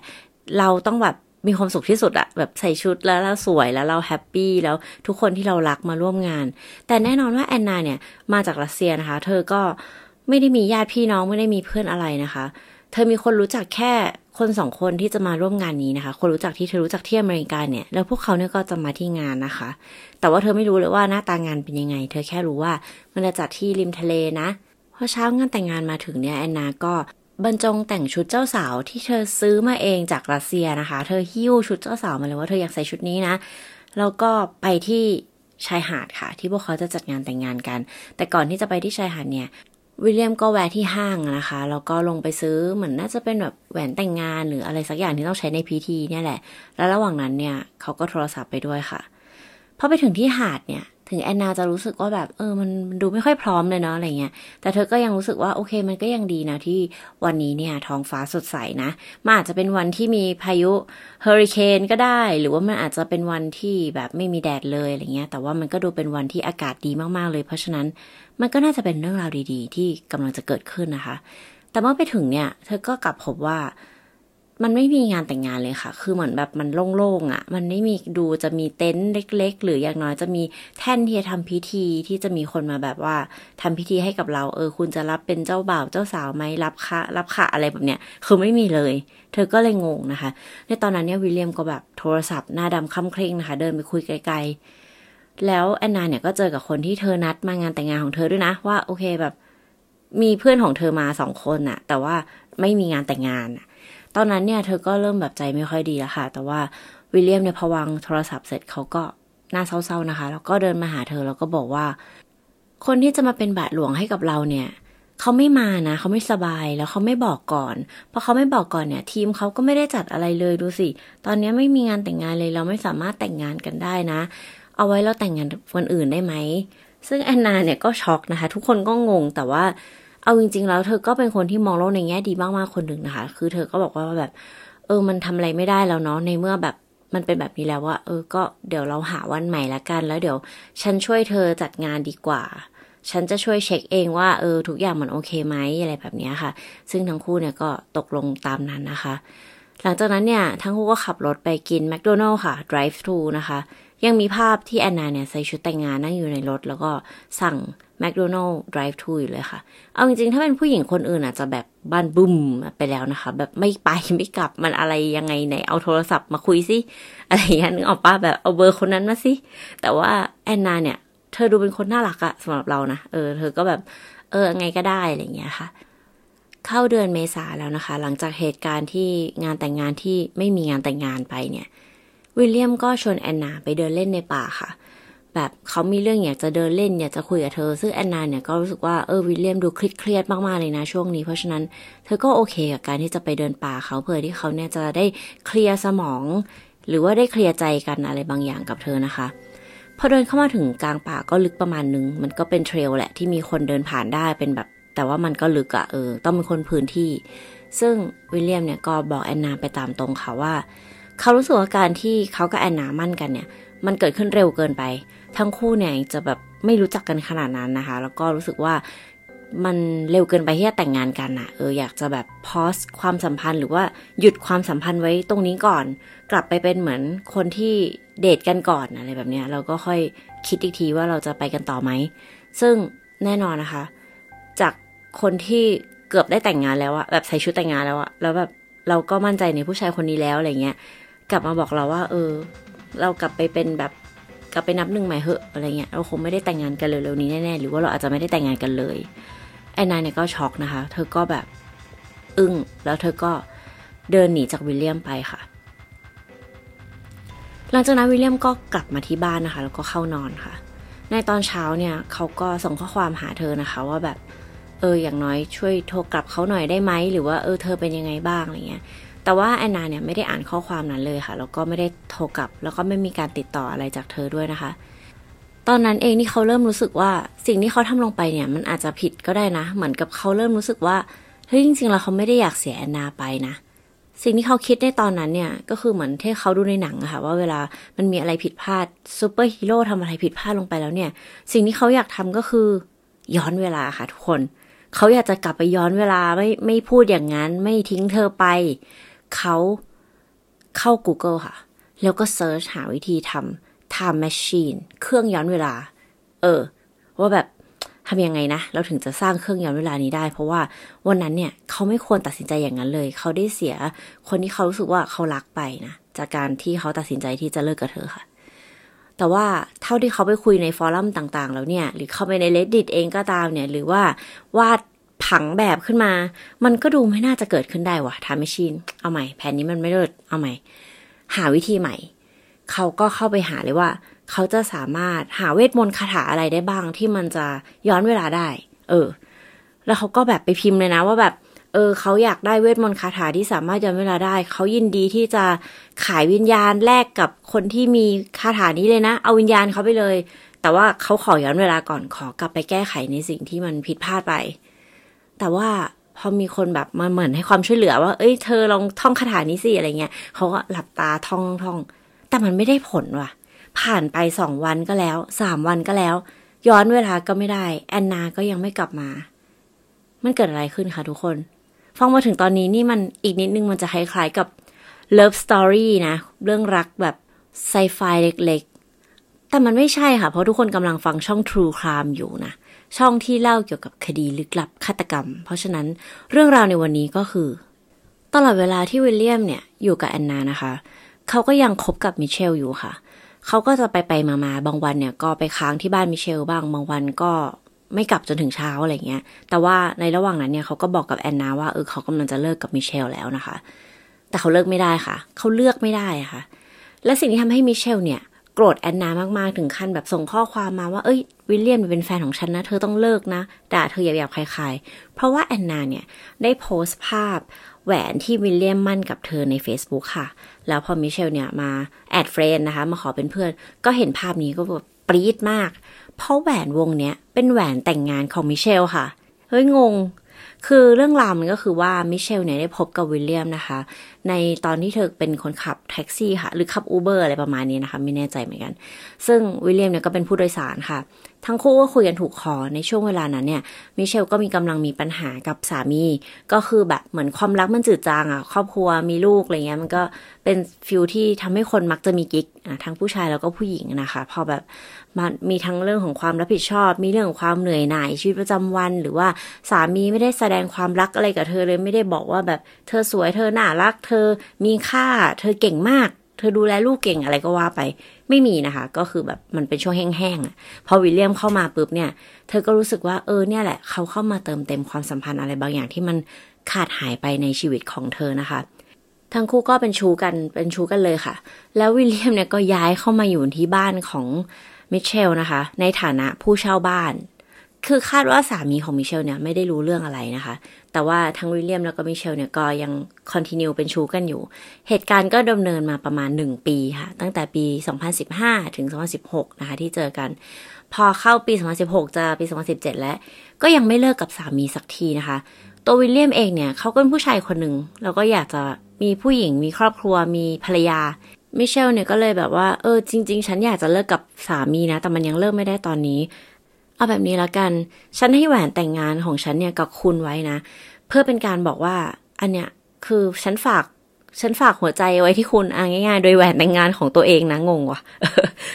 เราต้องแบบมีความสุขที่สุดอะแบบใส่ชุดแล้วเราสวยแล้วเราแฮปปี้แล้วทุกคนที่เรารักมาร่วมงาน แต่แน่นอนว่าแอนนาเนี่ยมาจากรัสเซียนะคะ เธอก็ไม่ได้มีญาติพี่น้องไม่ได้มีเพื่อนอะไรนะคะ เธอมีคนรู้จักแค่ คนสองคนที่จะมาร่วมงานนี้นะคะ คนรู้จักที่เธอรู้จักที่อเมริกาเนี่ย แล้วพวกเขาเนี่ยก็จะมาที่งานนะคะ แต่ว่าเธอไม่รู้เลยว่าหน้าตางานเป็นยังไง เธอแค่รู้ว่ามันจะจัดที่ริมทะเลนะ พอเช้างานแต่งงานมาถึงเนี่ยแอนนาก็บรรจงแต่งชุดเจ้าสาวที่เธอซื้อมาเองจากรัสเซียนะคะ เธอหิ้วชุดเจ้าสาวมาเลยว่าเธออยากใส่ชุดนี้นะ แล้วก็ไปที่ชายหาดค่ะ ที่พวกเขาจะจัดงานแต่งงานกัน แต่ก่อนที่จะไปที่ชายหาดเนี่ย วิลเลียมก็แวะที่ห้างนะคะ แล้วก็ลงไปซื้อเหมือนน่าจะเป็นแบบแหวนแต่งงานหรืออะไรสักอย่างที่ต้องใช้ในพิธีเนี่ยแหละ แล้วระหว่างนั้นเนี่ยเขาก็โทรศัพท์ไปด้วยค่ะ พอไปถึงที่หาดเนี่ย ถึงแอนนาจะรู้สึกว่าแบบเออมันดูไม่ค่อยพร้อมเลยเนาะอะไรเงี้ย แต่เธอก็ยังรู้สึกว่าโอเคมันก็ยังดีนะที่วันนี้เนี่ยท้องฟ้าสดใสนะมันอาจจะเป็นวันที่มีพายุเฮอริเคนก็ได้ หรือว่ามันอาจจะเป็นวันที่แบบไม่มีแดดเลยอะไรเงี้ย แต่ว่ามันก็ดูเป็นวันที่อากาศดีมากๆเลย เพราะฉะนั้นมันก็น่าจะเป็นเรื่องราวดี ๆ ที่กำลังจะเกิดขึ้นนะคะ แต่เมื่อไปถึงเนี่ย เธอก็กลับพบว่า มันไม่มีงานแต่งงานเลยค่ะ คือเหมือนแบบมันโล่งๆอะ่ะ มันไม่มีดูจะมีเต็นท์เล็ก ๆ หรืออย่างน้อยจะมีแท่นที่จะทำพิธีที่จะมีคนมาแบบว่าทำพิธีให้กับเราเออ คุณจะรับเป็นเจ้าบ่าวเจ้าสาวไหมรับค่ะรับขะอะไรแบบเนี้ยคือไม่มีเลย เธอก็เลยงงนะคะ ในตอนนั้นเนี่ยวิลเลียมก็แบบโทรศัพท์หน้าดำค่ำเคร่งนะคะ เดินไปคุยไกลๆแล้วแอนนาเนี่ยก็เจอกับคนที่เธอนัดมางานแต่งงานของเธอด้วยนะว่าโอเคแบบ มีเพื่อนของเธอมาสองคนอะแต่ว่าไม่มีงานแต่งงานอะ ตอนนั้นเนี่ยเธอก็เริ่มแบบใจไม่ค่อยดีแล้วค่ะ แต่ว่าวิลเลียมเนี่ยพวังโทรศัพท์เสร็จเขาก็น่าเศร้าๆนะคะ แล้วก็เดินมาหาเธอแล้วก็บอกว่า คนที่จะมาเป็นบาทหลวงให้กับเราเนี่ยเขาไม่มานะเขาไม่สบายแล้วเขาไม่บอกก่อนพอเขาไม่บอกก่อนเนี่ย ทีมเขาก็ไม่ได้จัดอะไรเลยดูสิ ตอนนี้ไม่มีงานแต่งงานเลยเราไม่สามารถแต่งงานกันได้นะ เอาไว้เราแต่งงานวันอื่นได้ไหมซึ่งแอนนาเนี่ยก็ช็อกนะคะ ทุกคนก็งงแต่ว่า เอาจริง ๆ แล้วเธอก็เป็นคนที่มองโลกในแง่ดีมากๆคนหนึ่งนะคะ คือเธอก็บอกว่าแบบ เออมันทำอะไรไม่ได้แล้วเนาะในเมื่อแบบมันเป็นแบบนี้แล้วว่า เออก็เดี๋ยวเราหาวันใหม่ละกัน แล้วเดี๋ยว ฉันช่วยเธอจัดงานดีกว่า ฉันจะช่วยเช็คเองว่าเออทุกอย่างมันโอเคไหมอะไรแบบนี้ค่ะ ซึ่งทั้งคู่เนี่ยก็ตกลงตามนั้นนะคะ หลังจากนั้นเนี่ย ทั้งคู่ก็ขับรถไปกินแมคโดนัลล์ค่ะ drive thru นะคะ ยังมีภาพที่แอนนาเนี่ยใส่ชุดแต่งงานนั่งอยู่ในรถ แล้วก็สั่งแมคโดนัลล์ด drive to อยู่เลยค่ะ เอาจริงๆ ถ้าเป็นผู้หญิงคนอื่นอาจจะแบบบ้านบุ้มไปแล้วนะคะ แบบไม่ไปไม่กลับมันอะไรยังไงไหนเอาโทรศัพท์มาคุยสิ อะไรอย่างเงี้ยนึกออกป้าแบบเอาเบอร์คนนั้นมาสิ แต่ว่าแอนนาเนี่ย เธอดูเป็นคนน่ารักอะสำหรับเรานะ เออ เธอก็แบบเออไงก็ได้อะไรอย่างเงี้ยค่ะเข้าเดือนเมษาแล้วนะคะ หลังจากเหตุการณ์ที่งานแต่งงานที่ไม่มีงานแต่งงานไปเนี่ย วิลเลียมก็ชวนแอนนาไปเดินเล่นในป่าค่ะ แบบเขามีเรื่องอยากจะเดินเล่นอยากจะคุยกับเธอ ซึ่งแอนนาเนี่ยก็รู้สึกว่าเออวิลเลียมดูเครียดมากๆเลยนะช่วงนี้ เพราะฉะนั้นเธอก็โอเคกับการที่จะไปเดินป่าเขาเพื่อที่เขาเนี่ยจะได้เคลียร์สมอง หรือว่าได้เคลียร์ใจกันอะไรบางอย่างกับเธอนะคะพอเดินเข้ามาถึงกลางป่าก็ลึกประมาณนึง มันก็เป็น trail แหละที่มีคนเดินผ่านได้เป็นแบบ แต่ว่ามันก็ลึกอะเออ ต้องเป็นคนพื้นที่ ซึ่งวิลเลียมเนี่ยก็บอกแอนนาไปตามตรงค่ะว่า เขารู้สึกว่าการที่เขากับแอนนามั่นกันเนี่ย มันเกิดขึ้นเร็วเกินไป ทั้งคู่เนี่ยจะแบบไม่รู้จักกันขนาดนั้นนะคะ แล้วก็รู้สึกว่ามันเร็วเกินไปที่จะแต่งงานกันอะเอออยากจะแบบพอสความสัมพันธ์หรือว่าหยุดความสัมพันธ์ไว้ตรงนี้ก่อน กลับไปเป็นเหมือนคนที่เดทกันก่อนอะไรแบบเนี้ย เราก็ค่อยคิดอีกทีว่าเราจะไปกันต่อไหม ซึ่งแน่นอนนะคะ จากคนที่เกือบได้แต่งงานแล้วอะแบบใส่ชุดแต่งงานแล้วอะแล้วแบบเราก็มั่นใจในผู้ชายคนนี้แล้วอะไรเงี้ย กลับมาบอกเราว่า เออ เรากลับไปเป็นแบบกลับไปนับหนึ่งใหม่เหอะอะไรเงี้ยเราคงไม่ได้แต่งงานกันเร็วๆนี้แน่ๆหรือว่าเราอาจจะไม่ได้แต่งงานกันเลยแอนนายเนี่ยก็ช็อกนะคะ เธอก็แบบอึ้งแล้วเธอก็เดินหนีจากวิลเลียมไปค่ะ หลังจากนั้นวิลเลียมก็กลับมาที่บ้านนะคะ แล้วก็เข้านอนค่ะ ในตอนเช้าเนี่ยเขาก็ส่งข้อความหาเธอนะคะ ว่าแบบเอออย่างน้อยช่วยโทรกลับเขาหน่อยได้ไหมหรือว่าเออเธอเป็นยังไงบ้างอะไรเงี้ย แต่ว่าแอนนาเนี่ยไม่ได้อ่านข้อความนั้นเลยค่ะ แล้วก็ไม่ได้โทรกลับ แล้วก็ไม่มีการติดต่ออะไรจากเธอด้วยนะคะ ตอนนั้นเองนี่เขาเริ่มรู้สึกว่าสิ่งที่เขาทำลงไปเนี่ย มันอาจจะผิดก็ได้นะ เหมือนกับเขาเริ่มรู้สึกว่าเฮ้ยจริงๆแล้วเขาไม่ได้อยากเสียแอนนาไปนะ สิ่งที่เขาคิดในตอนนั้นเนี่ย ก็คือเหมือนที่เขาดูในหนังอะค่ะว่าเวลามันมีอะไรผิดพลาดซูเปอร์ฮีโร่ทำอะไรผิดพลาดลงไปแล้วเนี่ย สิ่งที่เขาอยากทำก็คือย้อนเวลาค่ะทุกคนเขาอยากจะกลับไปย้อนเวลาไม่ไม่พูดอย่างนั้น ไม่ทิ้งเธอไป เขาเข้า Google ค่ะ แล้วก็เซิร์ชหาวิธีทำ time machine เครื่องย้อนเวลา เออ ว่าแบบทำยังไงนะ เราถึงจะสร้างเครื่องย้อนเวลานี้ได้ เพราะว่าวันนั้นเนี่ยเขาไม่ควรตัดสินใจอย่างนั้นเลย เขาได้เสียคนที่เขารู้สึกว่าเขารักไปนะ จากการที่เขาตัดสินใจที่จะเลิกกับเธอค่ะ แต่ว่าเท่าที่เขาไปคุยในฟอรัมต่างๆ แล้วเนี่ย หรือเข้าไปใน reddit เองก็ตามเนี่ย หรือว่าวาด ผังแบบขึ้นมา มันก็ดูไม่น่าจะเกิดขึ้นได้วะทำไม่ชินเอาใหม่ แผนนี้มันไม่เลิศเอาใหม่ หาวิธีใหม่ เขาก็เข้าไปหาเลยว่า เขาจะสามารถหาเวทมนต์คาถาอะไรได้บ้างที่มันจะย้อนเวลาได้ เออ แล้วเขาก็แบบไปพิมพ์เลยนะว่าแบบ เออ เขาอยากได้เวทมนต์คาถาที่สามารถย้อนเวลาได้ เขายินดีที่จะขายวิญญาณแลกกับคนที่มีคาถานี้เลยนะ เอาวิญญาณเขาไปเลย แต่ว่าเขาขอย้อนเวลาก่อน ขอกลับไปแก้ไขในสิ่งที่มันผิดพลาดไป แต่ว่าพอมีคนแบบมาเหมือนให้ความช่วยเหลือว่า เอ้ย เธอลองท่องคาถานี้สิอะไรเงี้ยเขาก็หลับตาท่องท่อง แต่มันไม่ได้ผลว่ะ ผ่านไปสองวันก็แล้วสามวันก็แล้ว ย้อนเวลาก็ไม่ได้ แอนนาก็ยังไม่กลับมา มันเกิดอะไรขึ้นคะทุกคน ฟังมาถึงตอนนี้นี่มันอีกนิดนึงมันจะคล้ายๆกับ Love Story นะ เรื่องรักแบบไซไฟเล็กๆ แต่มันไม่ใช่ค่ะ เพราะทุกคนกำลังฟังช่อง True Crime อยู่นะ ช่องที่เล่าเกี่ยวกับคดีลึกลับฆาตกรรม เพราะฉะนั้นเรื่องราวในวันนี้ก็คือ ตลอดเวลาที่วิลเลียมเนี่ยอยู่กับแอนนานะคะ เขาก็ยังคบกับมิเชลอยู่ค่ะ เขาก็จะไปไปมาๆบางวันเนี่ยก็ไปค้างที่บ้านมิเชลบ้าง บางวันก็ไม่กลับจนถึงเช้าอะไรเงี้ย แต่ว่าในระหว่างนั้นเนี่ยเขาก็บอกกับแอนนาว่าเออเขากำลังจะเลิกกับมิเชลแล้วนะคะ แต่เขาเลิกไม่ได้ค่ะ เขาเลิกไม่ได้ค่ะ และสิ่งที่ทำให้มิเชลเนี่ย โกรธแอนนามากๆ ถึงขั้นแบบส่งข้อความมาว่าเอ้ยวิลเลียมเป็นแฟนของฉันนะ เธอต้องเลิกนะด่าเธอหยาบๆคายๆ เพราะว่าแอนนาเนี่ยได้โพสต์ภาพแหวนที่วิลเลียมหมั้นกับเธอใน Facebook ค่ะ แล้วพอมิเชลเนี่ยมา add friend นะคะ มาขอเป็นเพื่อน ก็เห็นภาพนี้ก็แบบปรี๊ดมาก เพราะแหวนวงเนี้ยเป็นแหวนแต่งงานของมิเชลค่ะ เฮ้ยงง คือเรื่องราวมันก็คือว่ามิเชลเนี่ยได้พบกับวิลเลียมนะคะ ในตอนที่เธอเป็นคนขับแท็กซี่ค่ะ หรือขับอูเบอร์อะไรประมาณนี้นะคะ ไม่แน่ใจเหมือนกัน ซึ่งวิลเลียมเนี่ยก็เป็นผู้โดยสารค่ะ ทั้งคู่ก็คุยกันถูกคอในช่วงเวลานั้นเนี่ยมิเชลก็มีกำลังมีปัญหากับสามี ก็คือแบบเหมือนความรักมันจืดจางอะครอบครัวมีลูกอะไรเงี้ยมันก็เป็นฟิลที่ทำให้คนมักจะมีกิ๊กอะทั้งผู้ชายแล้วก็ผู้หญิงนะคะ พอแบบ มันมีทั้งเรื่องของความรับผิดชอบ มีเรื่องของความเหนื่อยหน่ายชีวิตประจำวัน หรือว่าสามีไม่ได้แสดงความรักอะไรกับเธอเลยไม่ได้บอกว่าแบบเธอสวยเธอน่ารัก เธอมีค่า เธอเก่งมาก เธอดูแลลูกเก่งอะไรก็ว่าไป ไม่มีนะคะ ก็คือแบบมันเป็นช่วงแห้งๆอะพอวิลเลียมเข้ามาปุ๊บเนี่ย เธอก็รู้สึกว่าเออเนี่ยแหละเขาเข้ามาเติมเต็มความสัมพันธ์อะไรบางอย่างที่มันขาดหายไปในชีวิตของเธอนะคะทั้งคู่ก็เป็นชู้กันเป็นชู้กันเลยค่ะ แล้ววิลเลียมเนี่ยก็ย้ายเข้ามาอยู่ที่บ้านของ มิเชลนะคะ ในฐานะผู้เช่าบ้าน คือคาดว่าสามีของมิเชลเนี่ยไม่ได้รู้เรื่องอะไรนะคะ แต่ว่าทั้งวิลเลียมแล้วก็มิเชลเนี่ยก็ยัง continue เป็นชู้กันอยู่ เหตุการณ์ก็ดำเนินมาประมาณ 1 ปีค่ะ ตั้งแต่ปี 2015 ถึง 2016 นะคะ ที่เจอกัน พอเข้าปี 2016 จะปี 2017 แล้ว ก็ยังไม่เลิกกับสามีสักทีนะคะ ตัววิลเลียมเองเนี่ยเขาก็เป็นผู้ชายคนหนึ่งแล้วก็อยากจะมีผู้หญิงมีครอบครัวมีภรรยา มิเชลเนี่ยก็เลยแบบว่า เออ จริง ๆ ฉันอยากจะเลิกกับสามีนะ แต่มันยังเลิกไม่ได้ตอนนี้ เอาแบบนี้ละกัน ฉันให้แหวนแต่งงานของฉันเนี่ยกับคุณไว้นะ เพื่อเป็นการบอกว่า อันเนี้ยคือฉันฝากฉันฝากหัวใจไว้ที่คุณอะง่ายๆ โดยแหวนแต่งงานของตัวเองนะงงวะ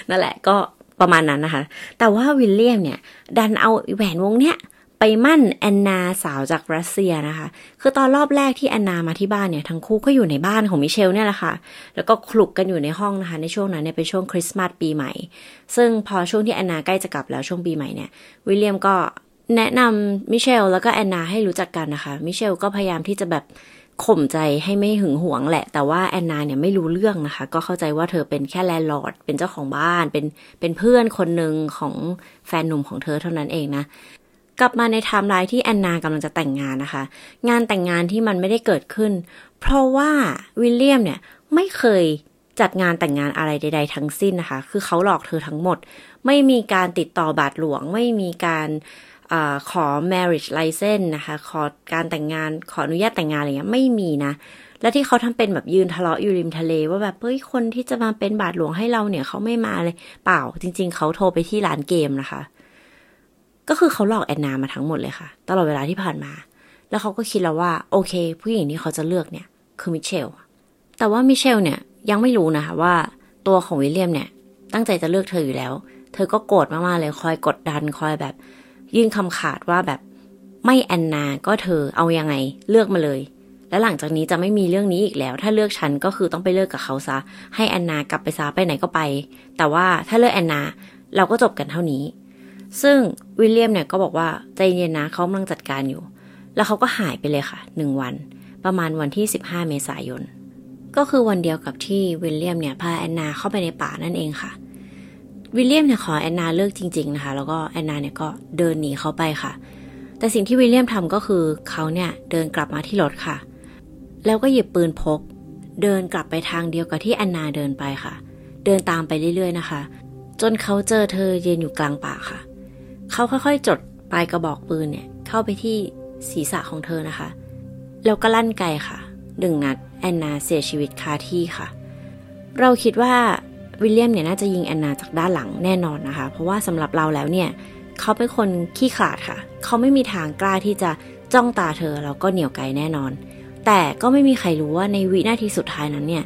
นั่นแหละก็ประมาณนั้นนะคะ แต่ว่าวิลเลียมเนี่ย ดันเอาแหวนวงเนี้ย ไปหมั้นแอนนาสาวจากรัสเซียนะคะ คือตอนรอบแรกที่แอนนามาที่บ้านเนี่ย ทั้งคู่ก็อยู่ในบ้านของมิเชลเนี่ยแหละค่ะ แล้วก็คลุกกันอยู่ในห้องนะคะ ในช่วงนั้นเนี่ยเป็นช่วงคริสต์มาสปีใหม่ ซึ่งพอช่วงที่แอนนาใกล้จะกลับแล้วช่วงปีใหม่เนี่ย วิลเลียมก็แนะนำมิเชลแล้วก็แอนนาให้รู้จักกันนะคะ มิเชลก็พยายามที่จะแบบข่มใจให้ไม่หึงหวงแหละ แต่ว่าแอนนาเนี่ยไม่รู้เรื่องนะคะ ก็เข้าใจว่าเธอเป็นแค่ landlord เป็นเจ้าของบ้าน เป็นเป็นเพื่อนคนหนึ่งของแฟนหนุ่มของเธอเท่านั้นเองนะ กลับมาในไทม์ไลน์ที่แอนนากำลังจะแต่งงานนะคะ งานแต่งงานที่มันไม่ได้เกิดขึ้น เพราะว่าวิลเลียมเนี่ยไม่เคยจัดงานแต่งงานอะไรใด ๆ ทั้งสิ้นนะคะ คือเขาหลอกเธอทั้งหมด ไม่มีการติดต่อบาทหลวง ไม่มีการขอ marriage license นะคะ ขอการแต่งงาน ขออนุญาตแต่งงานอะไรเงี้ย ไม่มีนะ และที่เขาทำเป็นแบบยืนทะเลาะอยู่ริมทะเล ว่าแบบ เฮ้ย คนที่จะมาเป็นบาทหลวงให้เราเนี่ยเขาไม่มาเลย เปล่า จริง ๆ เขาโทรไปที่ร้านเกมนะคะ ก็คือเขาหลอกแอนนามาทั้งหมดเลยค่ะ ตลอดเวลาที่ผ่านมา แล้วเขาก็คิดแล้วว่า โอเค ผู้หญิงที่เขาจะเลือกเนี่ย คือมิเชล แต่ว่ามิเชลเนี่ยยังไม่รู้นะคะว่าตัวของวิลเลียมเนี่ย ตั้งใจจะเลือกเธออยู่แล้ว เธอก็โกรธมากๆเลยคอยกดดันคอยแบบ ยื่นคำขาดว่าแบบไม่แอนนาก็เธอเอายังไงเลือกมาเลย แล้วหลังจากนี้จะไม่มีเรื่องนี้อีกแล้ว ถ้าเลือกฉันก็คือต้องไปเลิกกับเขาซะ ให้แอนนากลับไปซะไปไหนก็ไป แต่ว่าถ้าเลือกแอนนาเราก็จบกันเท่านี้ ซึ่งวิลเลียมเนี่ยก็บอกว่าใจเย็นนะเขากำลังจัดการอยู่ แล้วเขาก็หายไปเลยค่ะหนึ่งวัน ประมาณวันที่ 15 เมษายน ก็คือวันเดียวกับที่วิลเลียมเนี่ยพาแอนนาเข้าไปในป่านั่นเองค่ะ วิลเลียมเนี่ยขอแอนนาเลิกจริง ๆนะคะ แล้วก็แอนนาเนี่ยก็เดินหนีเขาไปค่ะ แต่สิ่งที่วิลเลียมทำก็คือเขาเนี่ยเดินกลับมาที่รถค่ะ แล้วก็หยิบปืนพก เดินกลับไปทางเดียวกับที่แอนนาเดินไปค่ะ เดินตามไปเรื่อยๆนะคะ จนเขาเจอเธอเยืนอยู่กลางป่าค่ะ เขาค่อยๆ จดปลายกระบอกปืนเนี่ย เข้าไปที่ศีรษะของเธอนะคะ แล้วก็ลั่นไกค่ะหนึ่งนัดแอนนาเสียชีวิตคาที่ค่ะ เราคิดว่าวิลเลียมเนี่ยน่าจะยิงแอนนาจากด้านหลังแน่นอนนะคะ เพราะว่าสำหรับเราแล้วเนี่ย เขาเป็นคนขี้ขลาดค่ะ เขาไม่มีทางกล้าที่จะจ้องตาเธอแล้วก็เหนี่ยวไกแน่นอน แต่ก็ไม่มีใครรู้ว่าในวินาทีสุดท้ายนั้นเนี่ย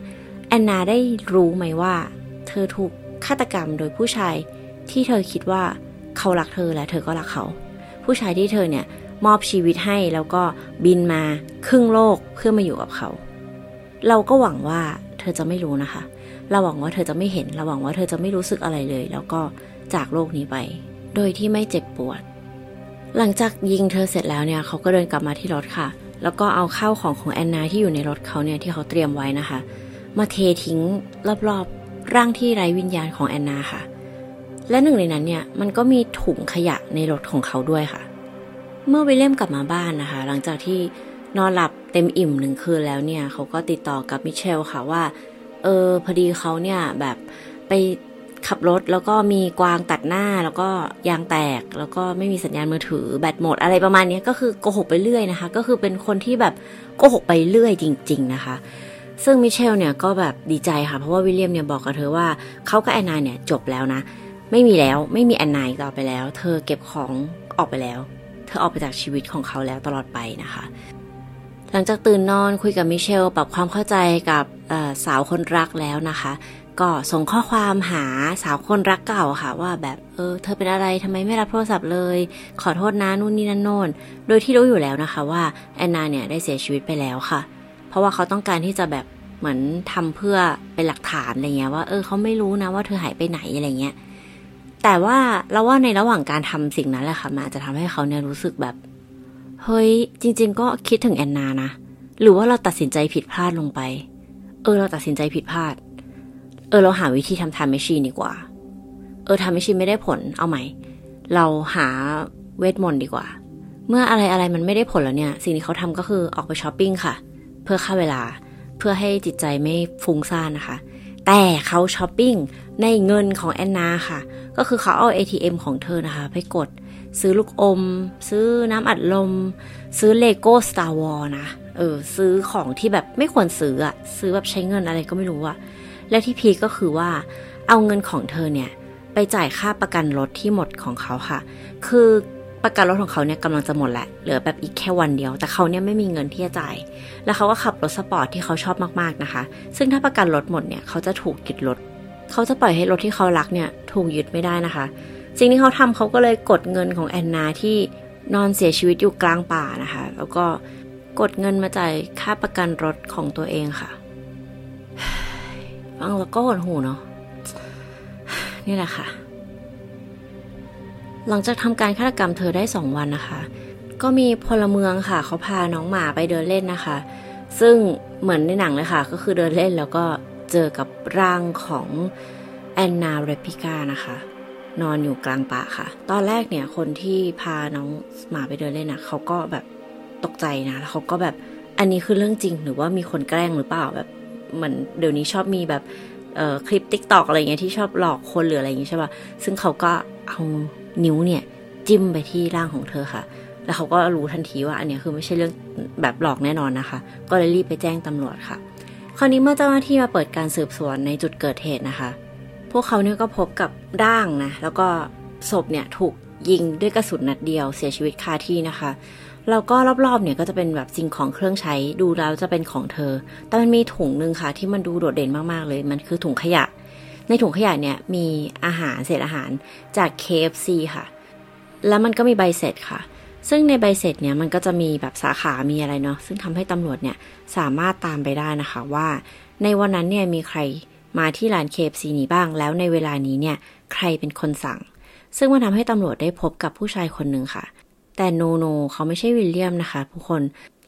แอนนาได้รู้ไหมว่า เธอถูกฆาตกรรมโดยผู้ชายที่เธอคิดว่า เขารักเธอและเธอก็รักเขา ผู้ชายที่เธอเนี่ยมอบชีวิตให้แล้วก็บินมาครึ่งโลกเพื่อมาอยู่กับเขา เราก็หวังว่าเธอจะไม่รู้นะคะ เราหวังว่าเธอจะไม่เห็น เราหวังว่าเธอจะไม่รู้สึกอะไรเลย แล้วก็จากโลกนี้ไป โดยที่ไม่เจ็บปวด หลังจากยิงเธอเสร็จแล้วเนี่ยเขาก็เดินกลับมาที่รถค่ะ แล้วก็เอาข้าวของของแอนนาที่อยู่ในรถเขาเนี่ยที่เขาเตรียมไว้นะคะ มาเททิ้งรอบๆร่างที่ไร้วิญญาณของแอนนาค่ะ และหนึ่งในนั้นเนี่ยมันก็มีถุงขยะในรถของเขาด้วยค่ะ เมื่อวิลเลียมกลับมาบ้านนะคะ หลังจากที่นอนหลับเต็มอิ่มหนึ่งคืนแล้วเนี่ยเขาก็ติดต่อกับมิเชลค่ะว่า เออพอดีเขาเนี่ยแบบไปขับรถแล้วก็มีกวางตัดหน้าแล้วก็ยางแตกแล้วก็ไม่มีสัญญาณมือถือแบตหมดอะไรประมาณนี้ก็คือโกหกไปเรื่อยนะคะ ก็คือเป็นคนที่แบบโกหกไปเรื่อยจริง ๆ นะคะ ซึ่งมิเชลเนี่ยก็แบบดีใจค่ะเพราะว่าวิลเลียมเนี่ยบอกกับเธอว่าเขากับแอนนาเนี่ยจบแล้วนะ ไม่มีแล้วไม่มีแอนนายต่อไปแล้ว เธอเก็บของออกไปแล้ว เธอออกไปจากชีวิตของเขาแล้วตลอดไปนะคะ หลังจากตื่นนอนคุยกับมิเชลปรับความเข้าใจกับสาวคนรักแล้วนะคะ ก็ส่งข้อความหาสาวคนรักเก่าค่ะ ว่าแบบเออเธอเป็นอะไรทำไมไม่รับโทรศัพท์เลย ขอโทษนะนู่นนี่นั่นโน่นโดยที่รู้อยู่แล้วนะคะว่าแอนนาเนี่ยได้เสียชีวิตไปแล้วค่ะ เพราะว่าเขาต้องการที่จะแบบเหมือนทำเพื่อเป็นหลักฐานอะไรเงี้ยว่าเออเขาไม่รู้นะว่าเธอหายไปไหนอะไรเงี้ย แต่ว่าเราว่าในระหว่างการทำสิ่งนั้นแหละค่ะมันอาจจะทำให้เขาเนี่ยรู้สึกแบบ เฮ้ย จริง ๆ ก็คิดถึงแอนนานะ หรือว่าเราตัดสินใจผิดพลาดลงไป เออ เราตัดสินใจผิดพลาด เออ เราหาวิธีทำทำแมชชีนดีกว่า เออทำแมชชีนไม่ได้ผล เอาใหม่ เราหาเวทมนต์ดีกว่า เมื่ออะไรอะไรมันไม่ได้ผลแล้วเนี่ย สิ่งที่เขาทำก็คือออกไปช้อปปิ้งค่ะ เพื่อฆ่าเวลา เพื่อให้จิตใจไม่ฟุ้งซ่านนะคะ แต่เขาช้อปปิ้งในเงินของแอนนาค่ะ ก็คือเขาเอา ATM ของเธอนะคะ ไปกดซื้อลูกอม ซื้อน้ำอัดลม ซื้อ Lego Star Wars นะ เออ ซื้อของที่แบบไม่ควรซื้ออะซื้อแบบใช้เงินอะไรก็ไม่รู้อะและที่พีคก็คือว่า เอาเงินของเธอเนี่ย ไปจ่ายค่าประกันรถที่หมดของเขาค่ะ คือ ประกันรถของเขาเนี่ยกำลังจะหมดแหละ เหลือแบบอีกแค่วันเดียว แต่เขาเนี่ยไม่มีเงินที่จะจ่าย แล้วเขาก็ขับรถสปอร์ตที่เขาชอบมากๆนะคะ ซึ่งถ้าประกันรถหมดเนี่ยเขาจะถูกยึดรถ เขาจะปล่อยให้รถที่เขารักเนี่ยถูกยึดไม่ได้นะคะ สิ่งที่เขาทำเขาก็เลยกดเงินของแอนนาที่นอนเสียชีวิตอยู่กลางป่านะคะ แล้วก็กดเงินมาจ่ายค่าประกันรถของตัวเองค่ะฟังแล้วก็หดหูเนาะนี่แหละค่ะ หลังจากทำการฆาตกรรมเธอได้สองวันนะคะ ก็มีพลเมืองค่ะ เขาพาน้องหมาไปเดินเล่นนะคะ ซึ่งเหมือนในหนังเลยค่ะ ก็คือเดินเล่นแล้วก็เจอกับร่างของแอนนาเรปิก้านะคะ นอนอยู่กลางป่าค่ะ ตอนแรกเนี่ยคนที่พาน้องหมาไปเดินเล่นนะเขาก็แบบตกใจนะแล้วเขาก็แบบอันนี้คือเรื่องจริงหรือว่ามีคนแกล้งหรือเปล่าแบบเหมือนเดี๋ยวนี้ชอบมีแบบคลิปติ๊กตอกอะไรเงี้ยที่ชอบหลอกคนหรืออะไรอย่างเงี้ยใช่ป่ะซึ่งเขาก็เอานิ้วเนี่ยจิ้มไปที่ร่างของเธอค่ะ แล้วเขาก็รู้ทันทีว่าอันนี้คือไม่ใช่เรื่องแบบหลอกแน่นอนนะคะ ก็เลยรีบไปแจ้งตำรวจค่ะ คราวนี้เมื่อเจ้าหน้าที่มาเปิดการสืบสวนในจุดเกิดเหตุนะคะ พวกเขาเนี่ยก็พบกับร่างนะ แล้วก็ศพเนี่ยถูกยิงด้วยกระสุนนัดเดียวเสียชีวิตคาที่นะคะแล้วก็รอบๆ เนี่ยก็จะเป็นแบบสิ่งของเครื่องใช้ดูแล้วจะเป็นของเธอ แต่มันมีถุงหนึ่งค่ะ ที่มันดูโดดเด่นมากๆเลย มันคือถุงขยะ ในถุงขยะเนี่ยมีอาหารเศษอาหารจาก KFC ค่ะ แล้วมันก็มีใบเสร็จค่ะ ซึ่งในใบเสร็จเนี่ยมันก็จะมีแบบสาขา มีอะไรเนาะ ซึ่งทำให้ตำรวจเนี่ยสามารถตามไปได้นะคะว่า ในวันนั้นเนี่ยมีใครมาที่ร้าน KFC นี้บ้าง แล้วในเวลานี้เนี่ยใครเป็นคนสั่ง ซึ่งมันทำให้ตำรวจได้พบกับผู้ชายคนหนึ่งค่ะ แต่โนโน เขาไม่ใช่วิลเลียมนะคะผู้คน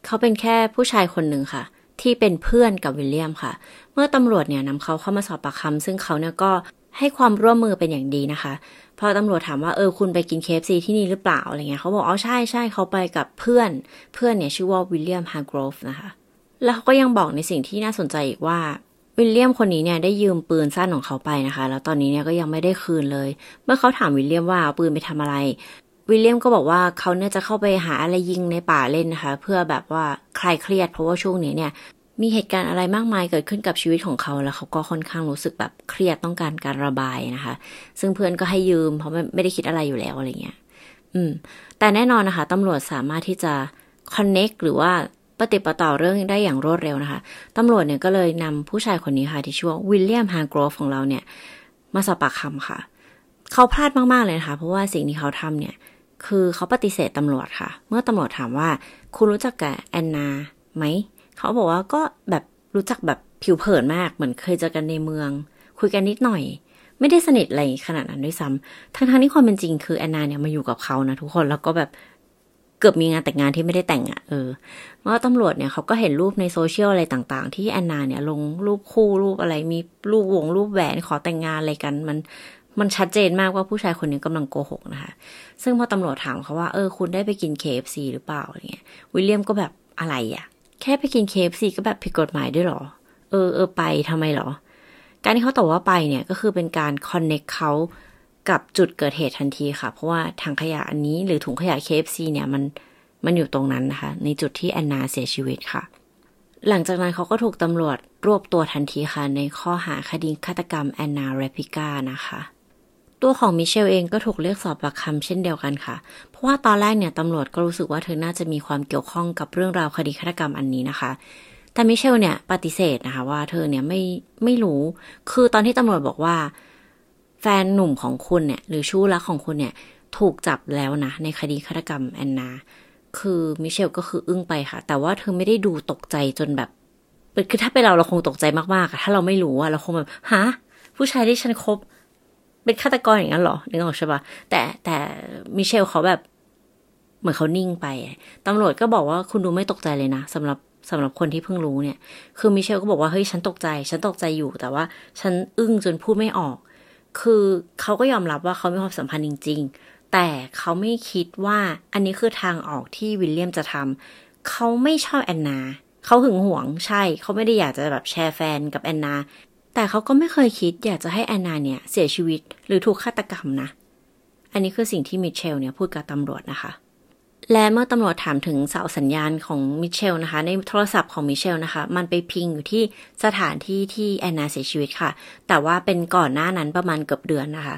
เขาเป็นแค่ผู้ชายคนหนึ่งค่ะ ที่เป็นเพื่อนกับวิลเลียมค่ะ เมื่อตำรวจเนี่ยนำเขาเข้ามาสอบปากคำซึ่งเขาเนี่ยก็ให้ความร่วมมือเป็นอย่างดีนะคะ พอตำรวจถามว่าเออคุณไปกิน KFC ที่นี่หรือเปล่าอะไรเงี้ยเขาบอกอ๋อใช่ใช่เขาไปกับเพื่อน เพื่อนเนี่ยชื่อว่าวิลเลียมฮาร์กรีฟนะคะ แล้วเขาก็ยังบอกในสิ่งที่น่าสนใจอีกว่าวิลเลียมคนนี้เนี่ยได้ยืมปืนสั้นของเขาไปนะคะ แล้วตอนนี้เนี่ยก็ยังไม่ได้คืนเลย เมื่อเขาถามวิลเลียมว่าเอาปืนไปทำอะไร วิลเลียมก็บอกว่าเขาเนี่ยจะเข้าไปหาอะไรยิงในป่าเล่นนะคะ เพื่อแบบว่าคลายเครียด เพราะว่าช่วงนี้เนี่ยมีเหตุการณ์อะไรมากมายเกิดขึ้นกับชีวิตของเขาแล้วเขาก็ค่อนข้างรู้สึกแบบเครียดต้องการการระบายนะคะ ซึ่งเพื่อนก็ให้ยืมเพราะไม่ได้คิดอะไรอยู่แล้วอะไรเงี้ย อืม แต่แน่นอนนะคะตำรวจสามารถที่จะ connect หรือว่าปฏิปต่อเรื่องได้อย่างรวดเร็วนะคะตำรวจเนี่ยก็เลยนำผู้ชายคนนี้ค่ะ ที่ชื่อว่าวิลเลียมฮาร์กรฟของเราเนี่ย มาสอบปากคำค่ะ เขาพลาดมากๆเลยนะคะ เพราะว่าสิ่งที่เขาทำเนี่ย คือเขาปฏิเสธตำรวจค่ะ เมื่อตำรวจถามว่า คุณรู้จักกับแอนนาไหม เขาบอกว่าก็แบบรู้จักแบบผิวเผินมากเหมือนเคยเจอกันในเมือง คุยกันนิดหน่อย ไม่ได้สนิทอะไรขนาดนั้นด้วยซ้ำทั้งๆที่ความเป็นจริงคือแอนนาเนี่ยมาอยู่กับเขานะทุกคนแล้วก็แบบเกือบมีงานแต่งงานที่ไม่ได้แต่งอะ่ะเออเมื่อตำรวจเนี่ยเขาก็เห็นรูปในโซเชียลอะไรต่าง ๆ ที่แอนนาเนี่ยลงรูปคู่รูปอะไรมีรูปวงรูปแหวนขอแต่งงานอะไรกันมัน มันชัดเจนมากว่าผู้ชายคนนี้กำลังโกหกนะคะ ซึ่งพอตำรวจถามเขาว่า เออ คุณได้ไปกิน KFC หรือเปล่าอะไรเงี้ย วิลเลียมก็แบบอะไรอะ่ะแค่ไปกิน KFC ก็แบบผิดกฎหมายด้วยหรอ เออเออไปทำไมหรอ การที่เขาตอบว่าไปเนี่ยก็คือเป็นการคอนเน็กเขากับจุดเกิดเหตุทันทีค่ะ เพราะว่าถังขยะอันนี้หรือถุงขยะ KFC เนี่ยมันมันอยู่ตรงนั้นนะคะ ในจุดที่แอนนาเสียชีวิตค่ะ หลังจากนั้นเขาก็ถูกตำรวจรวบตัวทันทีค่ะ ในข้อหาคดีฆาตกรรมแอนนาเรปิก้านะคะ ตัวของมิเชลเองก็ถูกเรียกสอบปากคำเช่นเดียวกันค่ะ เพราะว่าตอนแรกเนี่ยตำรวจก็รู้สึกว่าเธอน่าจะมีความเกี่ยวข้องกับเรื่องราวคดีฆาตกรรมอันนี้นะคะ แต่มิเชลเนี่ยปฏิเสธนะคะว่าเธอเนี่ยไม่ไม่รู้ คือตอนที่ตำรวจบอกว่า แฟนหนุ่มของคุณเนี่ยหรือชู้รักของคุณเนี่ยถูกจับแล้วนะในคดีฆาตกรรมแอนนา คือมิเชลก็คืออึ้งไปค่ะ แต่ว่าเธอไม่ได้ดูตกใจจนแบบ คือถ้าเป็นเราเราคงตกใจมากๆอะถ้าเราไม่รู้อะเราคงแบบฮะผู้ชายที่ฉันคบ เป็นฆาตกรอย่างนั้นหรอนึกออกใช่ปะแต่แต่มิเชลเขาแบบ เหมือนเขานิ่งไปตำรวจก็บอกว่าคุณดูไม่ตกใจเลยนะสำหรับสำหรับคนที่เพิ่งรู้เนี่ย คือมิเชลก็บอกว่าเฮ้ยฉันตกใจ ฉันตกใจอยู่ แต่ว่าฉันอึ้งจนพูดไม่ออก คือเขาก็ยอมรับว่าเขามีความสัมพันธ์จริงแต่เขาไม่คิดว่าอันนี้คือทางออกที่วิลเลียมจะทำเขาไม่ชอบแอนนา เขาหึงหวงใช่ เขาไม่ได้อยากจะแบบแชร์แฟนกับแอนนา แต่เขาก็ไม่เคยคิดอยากจะให้แอนนาเนี่ยเสียชีวิตหรือถูกฆาตกรรมนะ อันนี้คือสิ่งที่มิเชลเนี่ยพูดกับตำรวจนะคะ และเมื่อตำรวจถามถึงเสาสัญญาณของมิเชลนะคะ ในโทรศัพท์ของมิเชลนะคะ มันไปพิงอยู่ที่สถานที่ที่แอนนาเสียชีวิตค่ะ แต่ว่าเป็นก่อนหน้านั้นประมาณเกือบเดือนนะคะ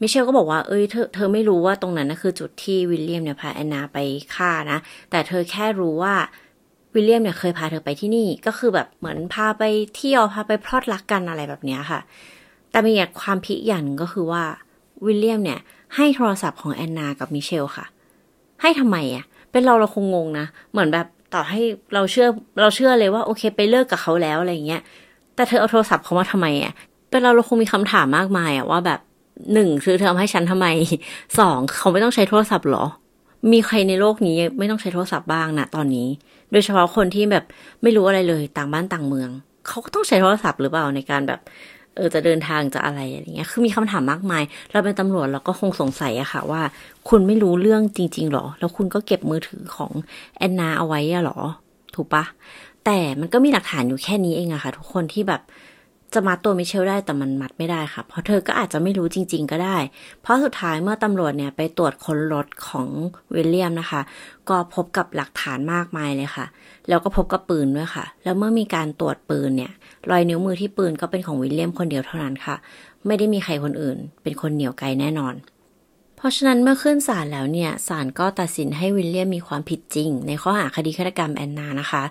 มิเชลก็บอกว่า เอ้ย เธอ เธอไม่รู้ว่าตรงนั้นนะคือจุดที่วิลเลียมเนี่ยพาแอนนาไปฆ่านะ แต่เธอแค่รู้ว่า วิลเลียมเนี่ยเคยพาเธอไปที่นี่ ก็คือแบบเหมือนพาไปเที่ยวพาไปพลอดรักกันอะไรแบบนี้ค่ะ แต่มีอย่างความพิอย่างก็คือว่าวิลเลียมเนี่ย ให้โทรศัพท์ของแอนนากับมิเชลค่ะ ให้ทำไมอะ เป็นเราเราคงงงนะ เหมือนแบบต่อให้เราเชื่อเราเชื่อเลยว่าโอเคไปเลิกกับเขาแล้วอะไรเงี้ย แต่เธอเอาโทรศัพท์เขามาทำไมอะ เป็นเราเราคงมีคำถามมากมายอะว่าแบบหนึ่งคือเธอให้ฉันทำไมสองเขาไม่ต้องใช้โทรศัพท์หรอ มีใครในโลกนี้ไม่ต้องใช้โทรศัพท์บ้างนะตอนนี้ โดยเฉพาะคนที่แบบไม่รู้อะไรเลยต่างบ้านต่างเมือง เขาก็ต้องใช้โทรศัพท์หรือเปล่าในการแบบ เออจะเดินทางจะอะไรอะไรเงี้ย คือมีคำถามมากมาย เราเป็นตำรวจเราก็คงสงสัยอะค่ะ ว่า คุณไม่รู้เรื่องจริง ๆหรอ แล้วคุณก็เก็บมือถือของแอนนาเอาไว้อะหรอ ถูกปะแต่มันก็มีหลักฐานอยู่แค่นี้เองอะค่ะ ทุกคนที่แบบ จะมัดตัวมิเชลได้แต่มันมัดไม่ได้ค่ะ เพราะเธอก็อาจจะไม่รู้จริง ๆ ก็ได้ เพราะสุดท้ายเมื่อตำรวจเนี่ยไปตรวจค้นรถของวิลเลียมนะคะ ก็พบกับหลักฐานมากมายเลยค่ะ แล้วก็พบกับปืนด้วยค่ะ แล้วเมื่อมีการตรวจปืนเนี่ย รอยนิ้วมือที่ปืนก็เป็นของวิลเลียมคนเดียวเท่านั้นค่ะ ไม่ได้มีใครคนอื่น เป็นคนเหนียวไกลแน่นอน เพราะฉะนั้นเมื่อขึ้นศาลแล้วเนี่ยศาลก็ตัดสินให้วิลเลียมมีความผิดจริง ในข้อหาคดีฆาตกรรมแอนนานะคะ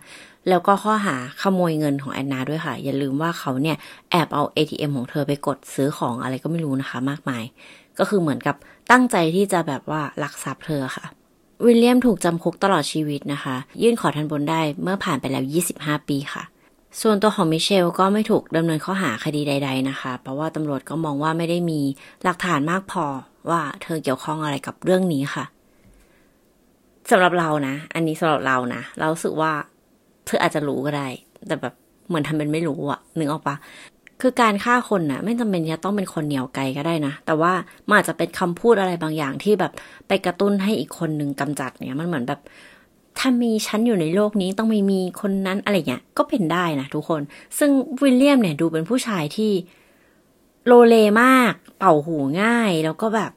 แล้วก็ข้อหาขโมยเงินของแอนนาด้วยค่ะ อย่าลืมว่าเขาเนี่ยแอบเอา ATM ของเธอไปกดซื้อของอะไรก็ไม่รู้นะคะ มากมาย ก็คือเหมือนกับตั้งใจที่จะแบบว่าลักทรัพย์เธอค่ะวิลเลียมถูกจำคุกตลอดชีวิตนะคะ ยื่นขอทันบนได้เมื่อผ่านไปแล้ว 25 ปีค่ะ ส่วนตัวของมิเชลก็ไม่ถูกดำเนินข้อหาคดีใด ๆนะคะ เพราะว่าตำรวจก็มองว่าไม่ได้มีหลักฐานมากพอ ว่าเธอเกี่ยวข้องอะไรกับเรื่องนี้ค่ะสำหรับเรานะ อันนี้สำหรับเรานะ เราสึกว่าเธออาจจะรู้ก็ได้ แต่แบบเหมือนทำเป็นไม่รู้อะนึกออกปะคือการฆ่าคนนะ่ะ ไม่จำเป็นจะต้องเป็นคนเหนียวไกลก็ได้นะ แต่ว่ามันอาจจะเป็นคำพูดอะไรบางอย่างที่แบบไปกระตุ้นให้อีกคนหนึ่งกำจัดเนี่ยมันเหมือนแบบ ถ้ามีฉันอยู่ในโลกนี้ต้องไม่มีคนนั้นอะไรเงี้ยก็เป็นได้นะทุกคน ซึ่งวิลเลียมเนี่ยดูเป็นผู้ชายที่ โลเลมาก เป่าหูง่ายแล้วก็แบบ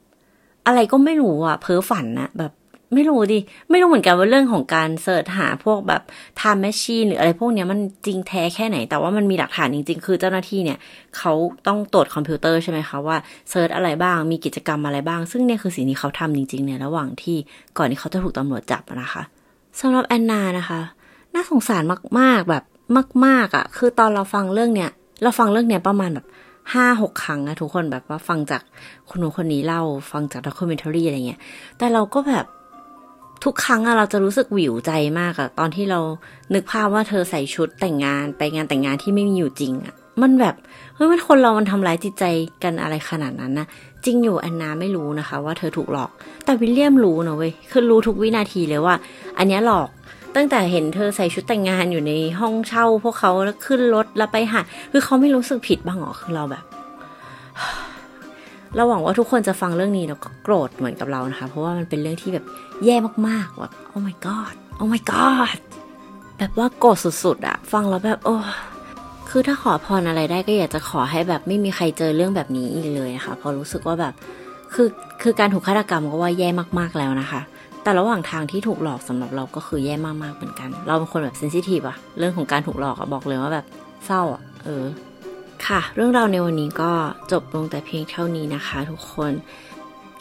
อะไรก็ไม่รู้อะเพ้อฝันนะแบบไม่รู้ดิ ไม่รู้เหมือนกันว่าเรื่องของการ search หาพวกแบบ time machine หรืออะไรพวกเนี้ยมันจริงแท้แค่ไหน แต่ว่ามันมีหลักฐานจริง ๆ คือเจ้าหน้าที่เนี่ยเขาต้องตรวจคอมพิวเตอร์ใช่ไหมคะว่า search อะไรบ้าง มีกิจกรรมอะไรบ้าง ซึ่งเนี่ยคือสิ่งที่เขาทำจริง ๆ ในระหว่างที่ก่อนที่เขาจะถูกตำรวจจับนะคะสำหรับแอนนานะคะ น่าสงสารมากๆแบบมาก ๆอะ่ะ คือตอนเราฟังเรื่องเนี้ยเราฟังเรื่องเนี้ยประมาณแบบ ห้าหกครั้งนะทุกคนแบบว่าฟังจากคนนู้นคนนี้เล่า ฟังจากด็อกิเมนทารีอะไรเงี้ย แต่เราก็แบบทุกครั้งอะเราจะรู้สึกหวิวใจมากอะตอนที่เรานึกภาพว่าเธอใส่ชุดแต่งงานไปงานแต่งงานที่ไม่มีอยู่จริงอะมันแบบเฮ้ยมันคนเรามันทำร้ายจิตใจกันอะไรขนาดนั้นนะจริงอยู่แอนนาไม่รู้นะคะ ว่าเธอถูกหลอก แต่วิลเลียมรู้นะเว้ยคือรู้ทุกวินาทีเลยว่า อันนี้หลอก ตั้งแต่เห็นเธอใส่ชุดแต่งงานอยู่ในห้องเช่า พวกเขาแล้วขึ้นรถแล้วไปหาคือเขาไม่รู้สึกผิดบ้างหรอคือเราแบบเราหวังว่าทุกคนจะฟังเรื่องนี้แล้วก็โกรธเหมือนกับเรานะคะ เพราะว่ามันเป็นเรื่องที่แบบแย่มากๆแบบโอ้ my god โอ้ my god แบบว่าโกรธสุดๆอะฟังแล้วแบบโอ้คือถ้าขอพรอะไรได้ก็อยากจะขอให้แบบไม่มีใครเจอเรื่องแบบนี้อีกเลยนะคะเพราะรู้สึกว่าแบบคือคือการถูกฆาตกรรมก็ว่าแย่มากๆแล้วนะคะ แต่ระหว่างทางที่ถูกหลอกสำหรับเราก็คือแย่มากๆเหมือนกัน เราเป็นคนแบบเซนซิทีฟอะเรื่องของการถูกหลอกอะบอกเลยว่าแบบเศร้าอะเออ ค่ะ เรื่องราวในวันนี้ก็จบลงแต่เพียงเท่านี้นะคะ ทุกคน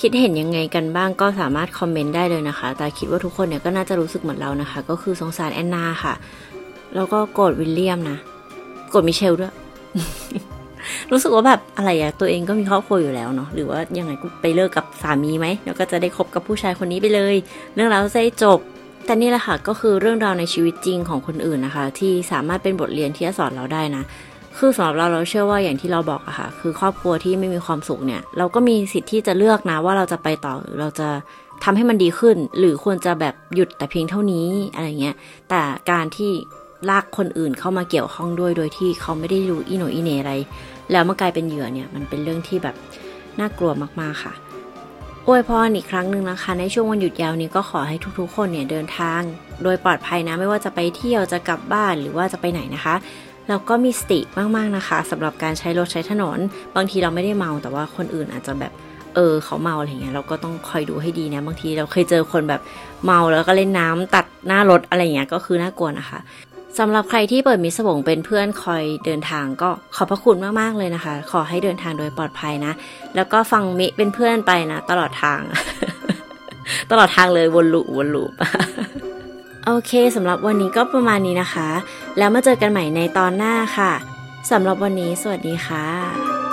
คิดเห็นยังไงกันบ้างก็สามารถคอมเมนต์ได้เลยนะคะ แต่คิดว่าทุกคนเนี่ยก็น่าจะรู้สึกเหมือนเรานะคะ ก็คือสงสารแอนนาค่ะ แล้วก็โกรธวิลเลียมนะ โกรธมิเชลด้วย รู้สึกว่าแบบอะไรอะตัวเองก็มีครอบครัวอยู่แล้วเนาะหรือว่ายังไงก็ไปเลิกกับสามีไหมแล้วก็จะได้คบกับผู้ชายคนนี้ไปเลย เรื่องราวจะได้จบ แต่นี่แหละค่ะก็คือเรื่องราวในชีวิตจริงของคนอื่นนะคะ ที่สามารถเป็นบทเรียนที่จะสอนเราได้นะคือสำหรับเราเราเชื่อว่าอย่างที่เราบอกอะค่ะ คือครอบครัวที่ไม่มีความสุขเนี่ย เราก็มีสิทธิ์ที่จะเลือกนะ ว่าเราจะไปต่อหรือเราจะทำให้มันดีขึ้น หรือควรจะแบบหยุดแต่เพียงเท่านี้อะไรเงี้ย แต่การที่ลากคนอื่นเข้ามาเกี่ยวข้องด้วยโดยที่เขาไม่ได้รู้อีโนอีเนอะไร แล้วมากลายเป็นเหยื่อเนี่ยมันเป็นเรื่องที่แบบน่ากลัวมากๆค่ะอวยพรอีกครั้งหนึ่งนะคะ ในช่วงวันหยุดยาวนี้ก็ขอให้ทุกๆ คนเนี่ยเดินทาง โดยปลอดภัยนะไม่ว่าจะไปเที่ยวจะกลับบ้านหรือว่าจะไปไหนนะคะเราก็มีสติมากๆนะคะสำหรับการใช้รถใช้ถนน บางทีเราไม่ได้เมาแต่ว่าคนอื่นอาจจะแบบเออเขาเมาอะไรเงี้ยเราก็ต้องคอยดูให้ดีนะบางทีเราเคยเจอคนแบบเมาแล้วก็เล่นน้ำตัดหน้ารถอะไรเงี้ยก็คือน่ากลัวนะคะ สำหรับใครที่เปิดมิสบงเป็นเพื่อนคอยเดินทางก็ขอบพระคุณมาก ๆ เลยนะคะ ขอให้เดินทางโดยปลอดภัยนะ แล้วก็ฟังมิเป็นเพื่อนไปนะ ตลอดทาง ตลอดทางเลยวนลูปวนลูปโอเคสำหรับวันนี้ก็ประมาณนี้นะคะ แล้วมาเจอกันใหม่ในตอนหน้าค่ะสำหรับวันนี้สวัสดีค่ะ